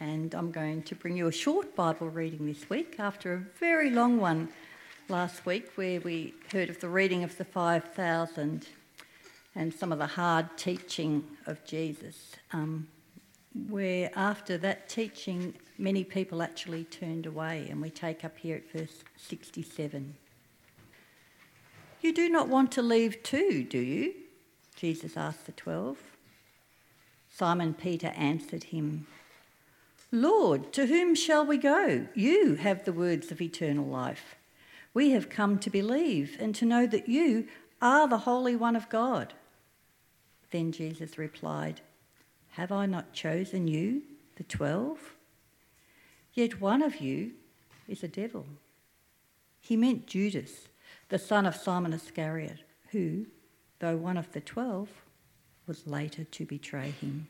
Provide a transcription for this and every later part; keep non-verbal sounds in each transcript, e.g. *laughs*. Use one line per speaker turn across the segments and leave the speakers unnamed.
and I'm going to bring you a short Bible reading this week after a very long one last week where we heard of the reading of the 5,000 and some of the hard teaching of Jesus. Um, where after that teaching, many people actually turned away, and we take up here at verse 67. You do not want to leave too, do you? Jesus asked the twelve. Simon Peter answered him, Lord, to whom shall we go? You have the words of eternal life. We have come to believe and to know that you are the Holy One of God. Then Jesus replied, Have I not chosen you, the twelve? Yet one of you is a devil. He meant Judas, the son of Simon Iscariot, who, though one of the twelve, was later to betray him.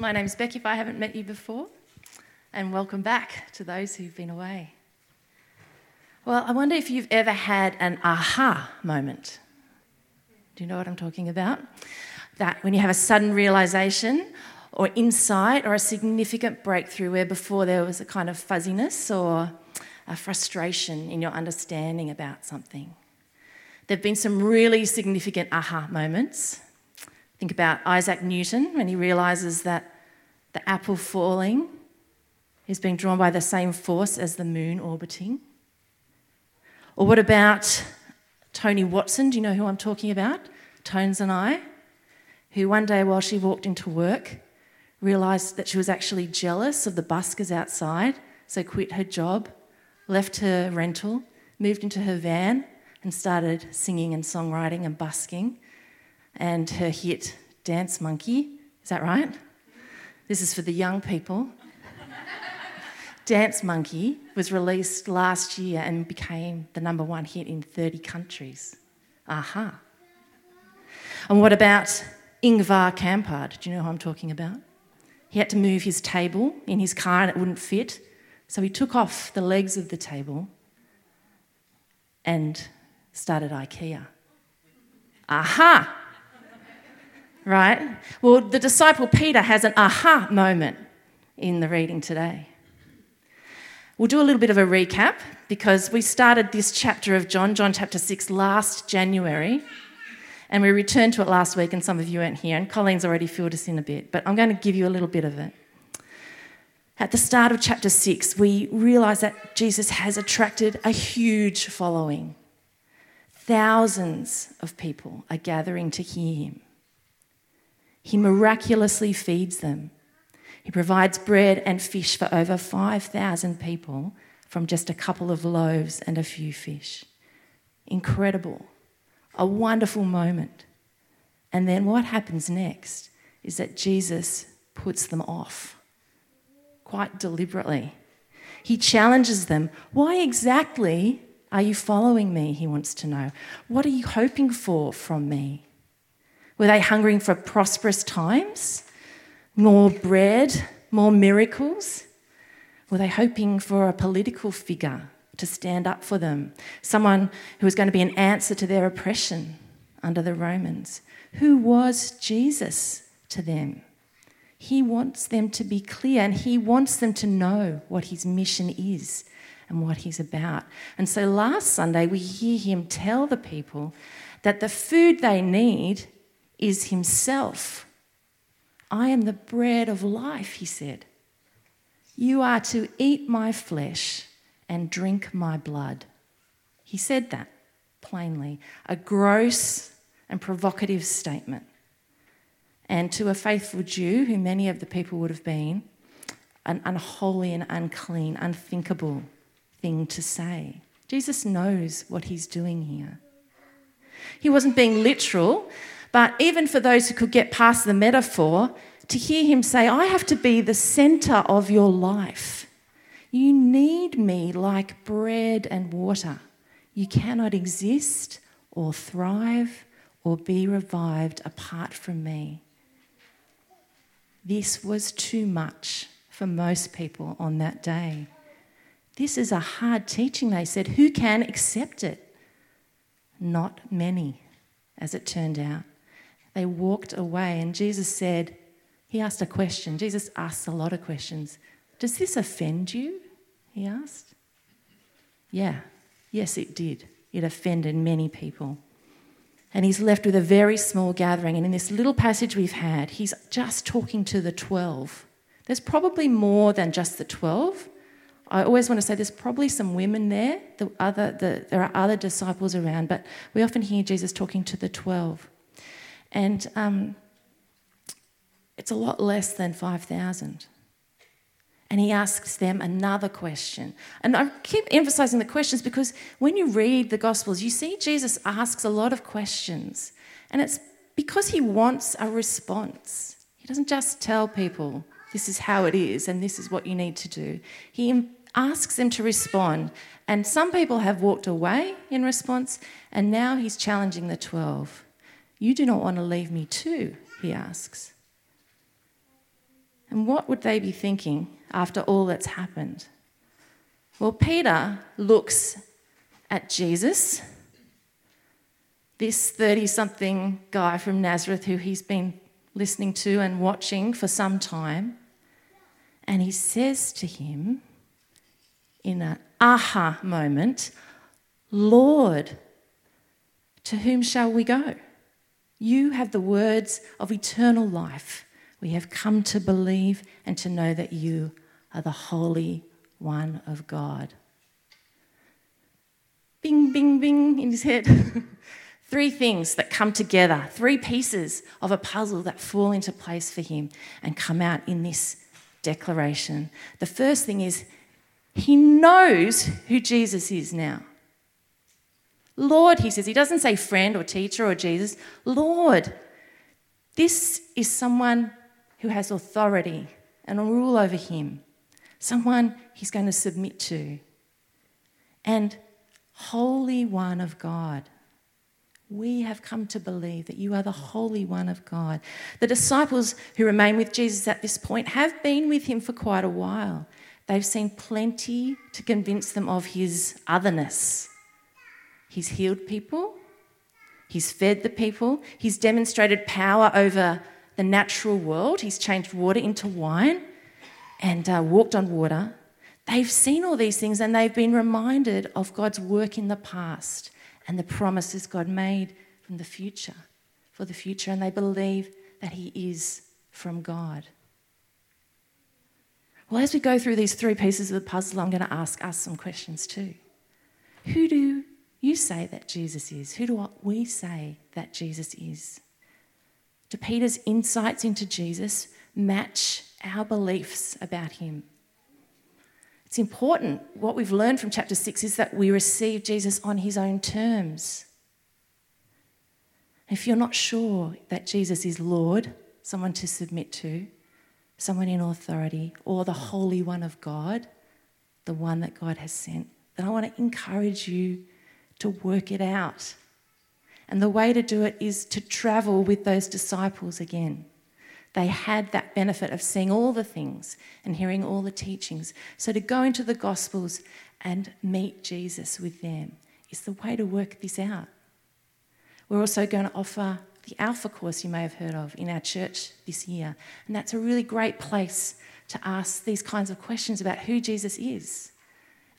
My name's Becky, if I haven't met you before, and welcome back to those who've been away. Well, I wonder if you've ever had an aha moment. Do you know what I'm talking about? That when you have a sudden realization or insight or a significant breakthrough where before there was a kind of fuzziness or a frustration in your understanding about something. There have been some really significant aha moments Think about Isaac Newton when he realizes that the apple falling is being drawn by the same force as the moon orbiting. Or what about Toni Watson? Do you know who I'm talking about? Tones and I, who one day while she walked into work realized that she was actually jealous of the buskers outside, so quit her job, left her rental, moved into her van, and started singing and songwriting and busking and her hit Dance Monkey. Is that right? This is for the young people. *laughs* Dance Monkey was released last year and became the number one hit in 30 countries. Aha. And what about Ingvar Kamprad? Do you know who I'm talking about? He had to move his table in his car and it wouldn't fit. So he took off the legs of the table and started IKEA. Aha! Right? Well, the disciple Peter has an aha moment in the reading today. We'll do a little bit of a recap because we started this chapter of John, John chapter 6, last January. And we returned to it last week, and some of you weren't here, and Colleen's already filled us in a bit, but I'm going to give you a little bit of it. At the start of chapter 6, we realise that Jesus has attracted a huge following. Thousands of people are gathering to hear him. He miraculously feeds them. He provides bread and fish for over 5,000 people from just a couple of loaves and a few fish. Incredible. A wonderful moment. And then what happens next is that Jesus puts them off quite deliberately. He challenges them. Why exactly are you following me? He wants to know. What are you hoping for from me? Were they hungering for prosperous times? More bread? More miracles? Were they hoping for a political figure to stand up for them? Someone who was going to be an answer to their oppression under the Romans? Who was Jesus to them? He wants them to be clear and he wants them to know what his mission is and what he's about. And so last Sunday, we hear him tell the people that the food they need is himself. I am the bread of life, he said. You are to eat my flesh and drink my blood. He said that plainly, a gross and provocative statement. And to a faithful Jew, who many of the people would have been, an unholy and unclean, unthinkable thing to say. Jesus knows what he's doing here. He wasn't being literal, but even for those who could get past the metaphor, to hear him say, I have to be the center of your life. You need me like bread and water. You cannot exist or thrive or be revived apart from me. This was too much for most people on that day. This is a hard teaching, they said. Who can accept it? not many, as it turned out. They walked away, and Jesus said, He asked a question. Jesus asks a lot of questions. Does this offend you? He asked. Yeah, yes, it did. It offended many people. And he's left with a very small gathering. And in this little passage we've had, he's just talking to the 12. There's probably more than just the 12. I always want to say there's probably some women there. The other, the, there are other disciples around, but we often hear Jesus talking to the 12. And um, it's a lot less than 5,000. And he asks them another question. And I keep emphasizing the questions because when you read the Gospels, you see Jesus asks a lot of questions. And it's because he wants a response. He doesn't just tell people, this is how it is and this is what you need to do. He asks them to respond. And some people have walked away in response, and now he's challenging the 12. You do not want to leave me too, he asks. And what would they be thinking after all that's happened? Well, Peter looks at Jesus, this 30 something guy from Nazareth who he's been listening to and watching for some time, and he says to him, in an aha moment, Lord, to whom shall we go? You have the words of eternal life. We have come to believe and to know that you are the Holy One of God. Bing, bing, bing in his head. *laughs* three things that come together, three pieces of a puzzle that fall into place for him and come out in this declaration. The first thing is he knows who Jesus is now. Lord, he says, he doesn't say friend or teacher or Jesus. Lord, this is someone who has authority and a rule over him, someone he's going to submit to. And Holy One of God. We have come to believe that you are the Holy One of God. The disciples who remain with Jesus at this point have been with him for quite a while. They've seen plenty to convince them of his otherness. He's healed people, he's fed the people, he's demonstrated power over the natural world, he's changed water into wine and uh, walked on water. They've seen all these things and they've been reminded of God's work in the past and the promises God made from the future, for the future, and they believe that He is from God. Well, as we go through these three pieces of the puzzle, I'm going to ask us some questions too. Who do you say that Jesus is? Who do we say that Jesus is? Do Peter's insights into Jesus match our beliefs about him? It's important. What we've learned from chapter 6 is that we receive Jesus on his own terms. If you're not sure that Jesus is Lord, someone to submit to, someone in authority, or the Holy One of God, the one that God has sent, then I want to encourage you to work it out. And the way to do it is to travel with those disciples again. They had that benefit of seeing all the things and hearing all the teachings. So to go into the Gospels and meet Jesus with them is the way to work this out. We're also going to offer the Alpha course you may have heard of in our church this year. And that's a really great place to ask these kinds of questions about who Jesus is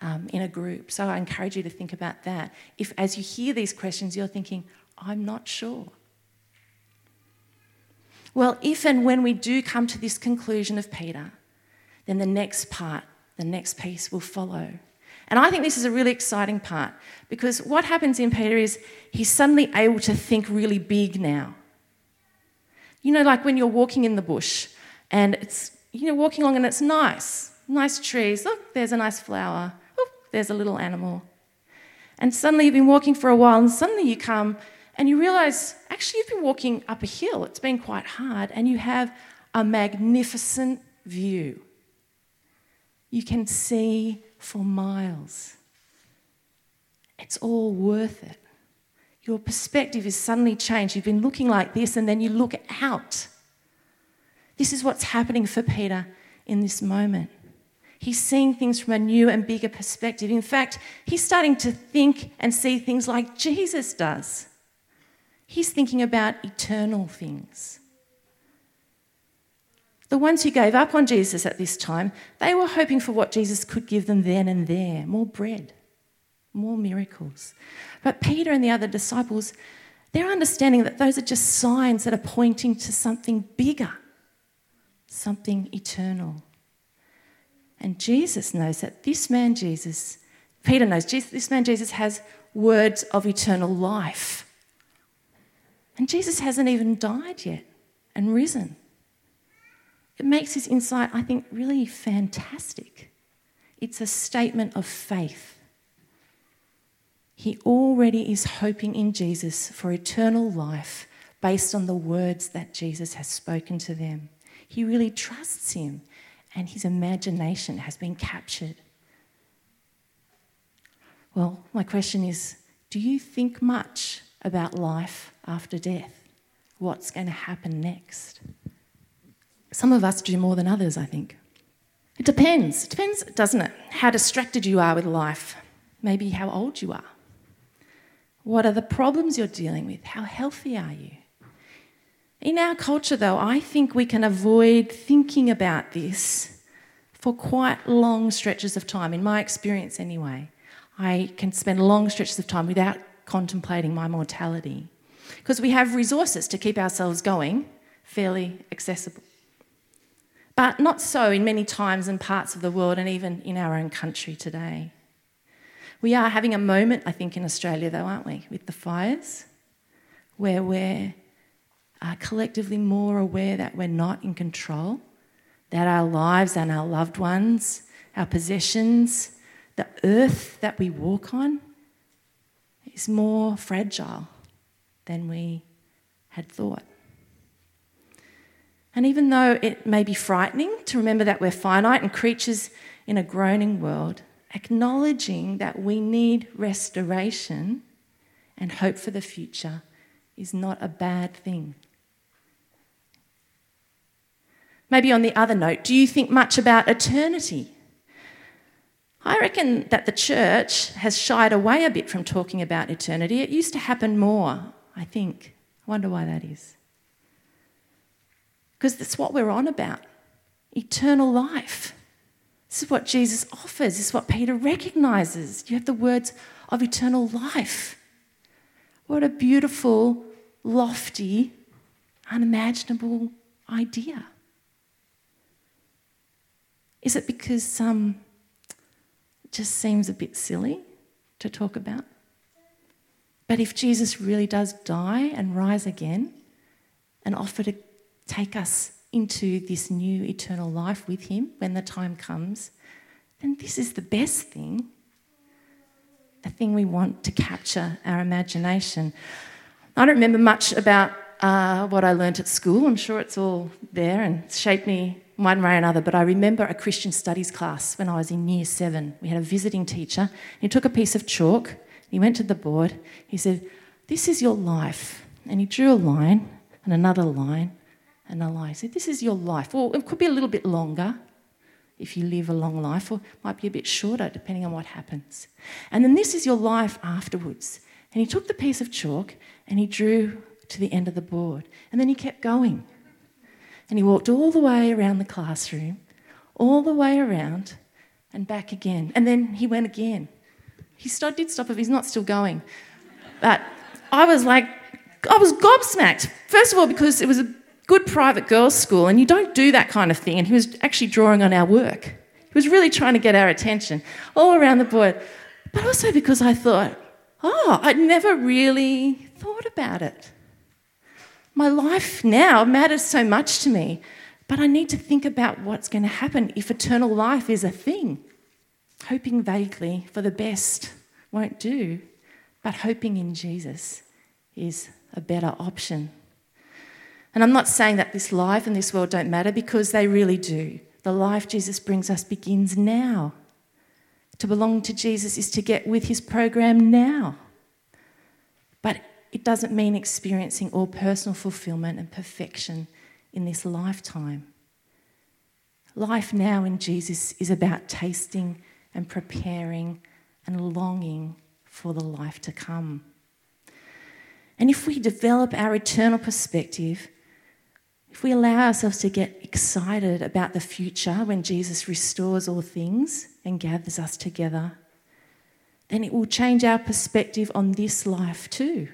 um, in a group. So I encourage you to think about that. If, as you hear these questions, you're thinking, I'm not sure. Well, if and when we do come to this conclusion of Peter, then the next part, the next piece will follow. And I think this is a really exciting part because what happens in Peter is he's suddenly able to think really big now. You know, like when you're walking in the bush and it's, you know, walking along and it's nice, nice trees. Look, there's a nice flower. There's a little animal. And suddenly you've been walking for a while and suddenly you come and you realize actually you've been walking up a hill. It's been quite hard and you have a magnificent view. You can see for miles. It's all worth it. Your perspective is suddenly changed. You've been looking like this, and then you look out. This is what's happening for Peter in this moment. He's seeing things from a new and bigger perspective. In fact, he's starting to think and see things like Jesus does. He's thinking about eternal things. The ones who gave up on Jesus at this time, they were hoping for what Jesus could give them then and there more bread, more miracles. But Peter and the other disciples, they're understanding that those are just signs that are pointing to something bigger, something eternal. And Jesus knows that this man, Jesus, Peter knows this man, Jesus, has words of eternal life. And Jesus hasn't even died yet and risen. It makes his insight, I think, really fantastic. It's a statement of faith. He already is hoping in Jesus for eternal life based on the words that Jesus has spoken to them. He really trusts him and his imagination has been captured. Well, my question is do you think much about life after death? What's going to happen next? Some of us do more than others, I think. It depends. It depends, doesn't it? How distracted you are with life, maybe how old you are. What are the problems you're dealing with? How healthy are you? In our culture, though, I think we can avoid thinking about this for quite long stretches of time, in my experience anyway. I can spend long stretches of time without contemplating my mortality because we have resources to keep ourselves going fairly accessible. But not so in many times and parts of the world and even in our own country today. We are having a moment, I think, in Australia, though, aren't we, with the fires, where we're are collectively more aware that we're not in control, that our lives and our loved ones, our possessions, the earth that we walk on is more fragile than we had thought. And even though it may be frightening to remember that we're finite and creatures in a groaning world, acknowledging that we need restoration and hope for the future is not a bad thing. Maybe on the other note, do you think much about eternity? I reckon that the church has shied away a bit from talking about eternity. It used to happen more, I think. I wonder why that is. Because that's what we're on about eternal life. This is what Jesus offers, this is what Peter recognizes. You have the words of eternal life. What a beautiful, lofty, unimaginable idea. Is it because um, it just seems a bit silly to talk about? But if Jesus really does die and rise again and offer to take us into this new eternal life with Him when the time comes, then this is the best thing, the thing we want to capture our imagination. I don't remember much about uh, what I learnt at school. I'm sure it's all there and shaped me one way or another, but I remember a Christian studies class when I was in year seven. We had a visiting teacher. He took a piece of chalk, he went to the board, he said, This is your life. And he drew a line and another line and a line. He said, This is your life. Or it could be a little bit longer if you live a long life, or it might be a bit shorter depending on what happens. And then this is your life afterwards. And he took the piece of chalk and he drew to the end of the board. And then he kept going. And he walked all the way around the classroom, all the way around, and back again. And then he went again. He stopped, did stop, but he's not still going. But I was like, I was gobsmacked. First of all, because it was a good private girls' school, and you don't do that kind of thing. And he was actually drawing on our work. He was really trying to get our attention all around the board. But also because I thought, oh, I'd never really thought about it. My life now matters so much to me, but I need to think about what's going to happen if eternal life is a thing. Hoping vaguely for the best won't do, but hoping in Jesus is a better option. And I'm not saying that this life and this world don't matter because they really do. The life Jesus brings us begins now. To belong to Jesus is to get with his program now. But it doesn't mean experiencing all personal fulfillment and perfection in this lifetime. Life now in Jesus is about tasting and preparing and longing for the life to come. And if we develop our eternal perspective, if we allow ourselves to get excited about the future when Jesus restores all things and gathers us together, then it will change our perspective on this life too.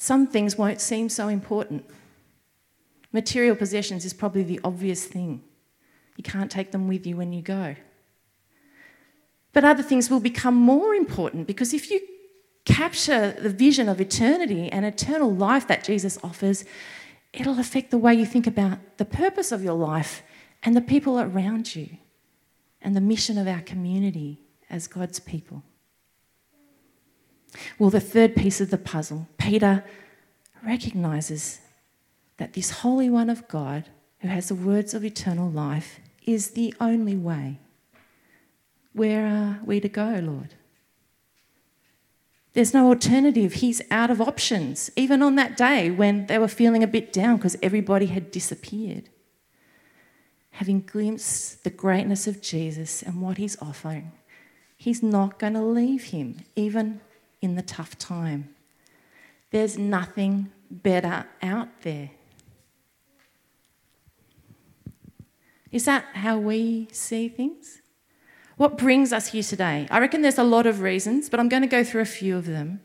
Some things won't seem so important. Material possessions is probably the obvious thing. You can't take them with you when you go. But other things will become more important because if you capture the vision of eternity and eternal life that Jesus offers, it'll affect the way you think about the purpose of your life and the people around you and the mission of our community as God's people. Well, the third piece of the puzzle, Peter recognizes that this Holy One of God, who has the words of eternal life, is the only way. Where are we to go, Lord? There's no alternative. He's out of options, even on that day when they were feeling a bit down because everybody had disappeared. Having glimpsed the greatness of Jesus and what he's offering, he's not going to leave him, even in the tough time. There's nothing better out there. Is that how we see things? What brings us here today? I reckon there's a lot of reasons, but I'm going to go through a few of them.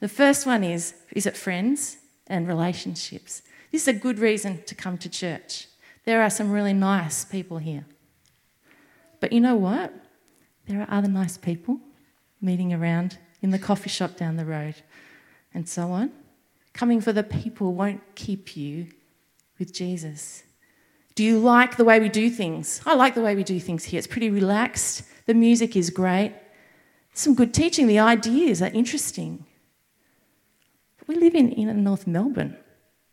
The first one is is it friends and relationships? This is a good reason to come to church. There are some really nice people here. But you know what? There are other nice people meeting around in the coffee shop down the road and so on. Coming for the people won't keep you with Jesus. Do you like the way we do things? I like the way we do things here. It's pretty relaxed. The music is great. Some good teaching. The ideas are interesting. But we live in, in North Melbourne.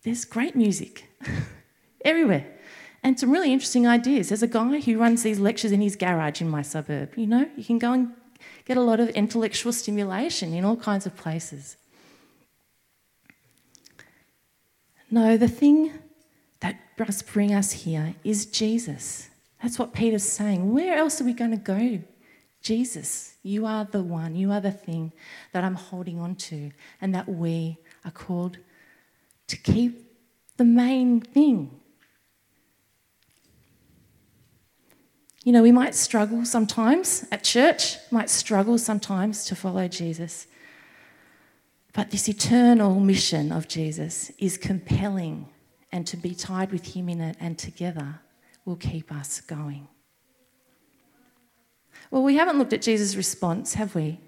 There's great music *laughs* everywhere and some really interesting ideas. There's a guy who runs these lectures in his garage in my suburb. You know, you can go and get a lot of intellectual stimulation in all kinds of places. No, the thing that must bring us here is Jesus. That's what Peter's saying. Where else are we going to go? Jesus, you are the one, you are the thing that I'm holding on to, and that we are called to keep the main thing. You know, we might struggle sometimes at church, might struggle sometimes to follow Jesus. But this eternal mission of Jesus is compelling and to be tied with Him in it and together will keep us going. Well, we haven't looked at Jesus' response, have we,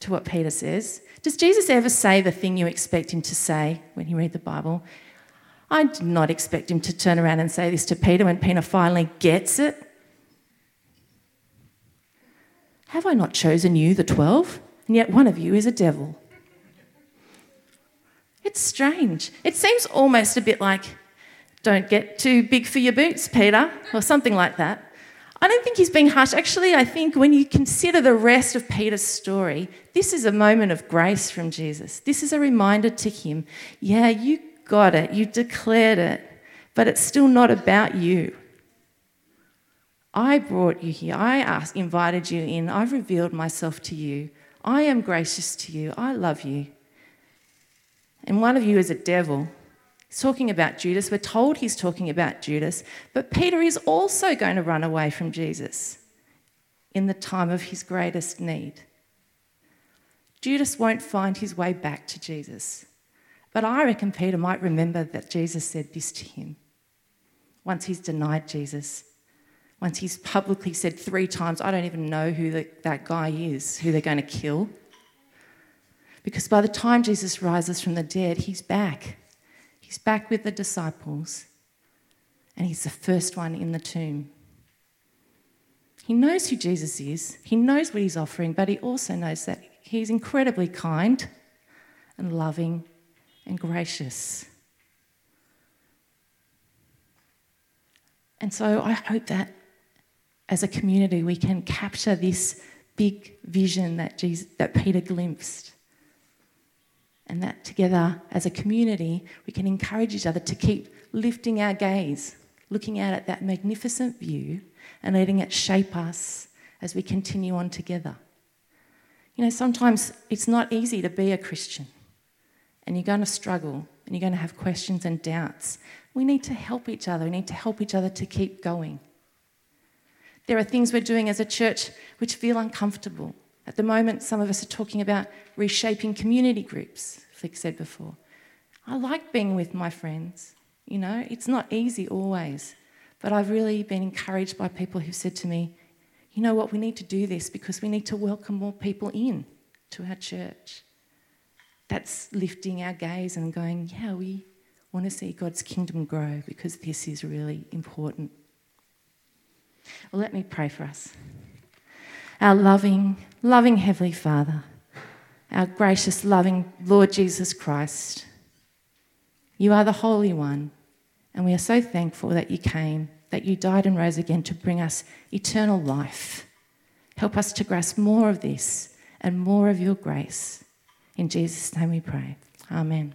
to what Peter says? Does Jesus ever say the thing you expect him to say when you read the Bible? I did not expect him to turn around and say this to Peter when Peter finally gets it. Have I not chosen you, the twelve? And yet one of you is a devil. It's strange. It seems almost a bit like, don't get too big for your boots, Peter, or something like that. I don't think he's being harsh. Actually, I think when you consider the rest of Peter's story, this is a moment of grace from Jesus. This is a reminder to him yeah, you got it, you declared it, but it's still not about you. I brought you here. I asked, invited you in. I've revealed myself to you. I am gracious to you. I love you and one of you is a devil. He's talking about Judas. We're told he's talking about Judas, but Peter is also going to run away from Jesus in the time of his greatest need. Judas won't find his way back to Jesus, but I reckon Peter might remember that Jesus said this to him once he's denied Jesus. Once he's publicly said three times, I don't even know who the, that guy is, who they're going to kill. Because by the time Jesus rises from the dead, he's back. He's back with the disciples, and he's the first one in the tomb. He knows who Jesus is, he knows what he's offering, but he also knows that he's incredibly kind and loving and gracious. And so I hope that as a community we can capture this big vision that, Jesus, that Peter glimpsed and that together as a community we can encourage each other to keep lifting our gaze, looking out at that magnificent view and letting it shape us as we continue on together. You know, sometimes it's not easy to be a Christian, and you're going to struggle and you're going to have questions and doubts. We need to help each other. We need to help each other to keep going. There are things we're doing as a church which feel uncomfortable. At the moment, some of us are talking about reshaping community groups, Flick said before. I like being with my friends. You know, it's not easy always, but I've really been encouraged by people who've said to me, you know what, we need to do this because we need to welcome more people in to our church. That's lifting our gaze and going, yeah, we want to see God's kingdom grow because this is really important. Well, let me pray for us. Our loving, loving Heavenly Father, our gracious, loving Lord Jesus Christ, you are the Holy One, and we are so thankful that you came, that you died and rose again to bring us eternal life. Help us to grasp more of this and more of your grace. In Jesus' name we pray. Amen.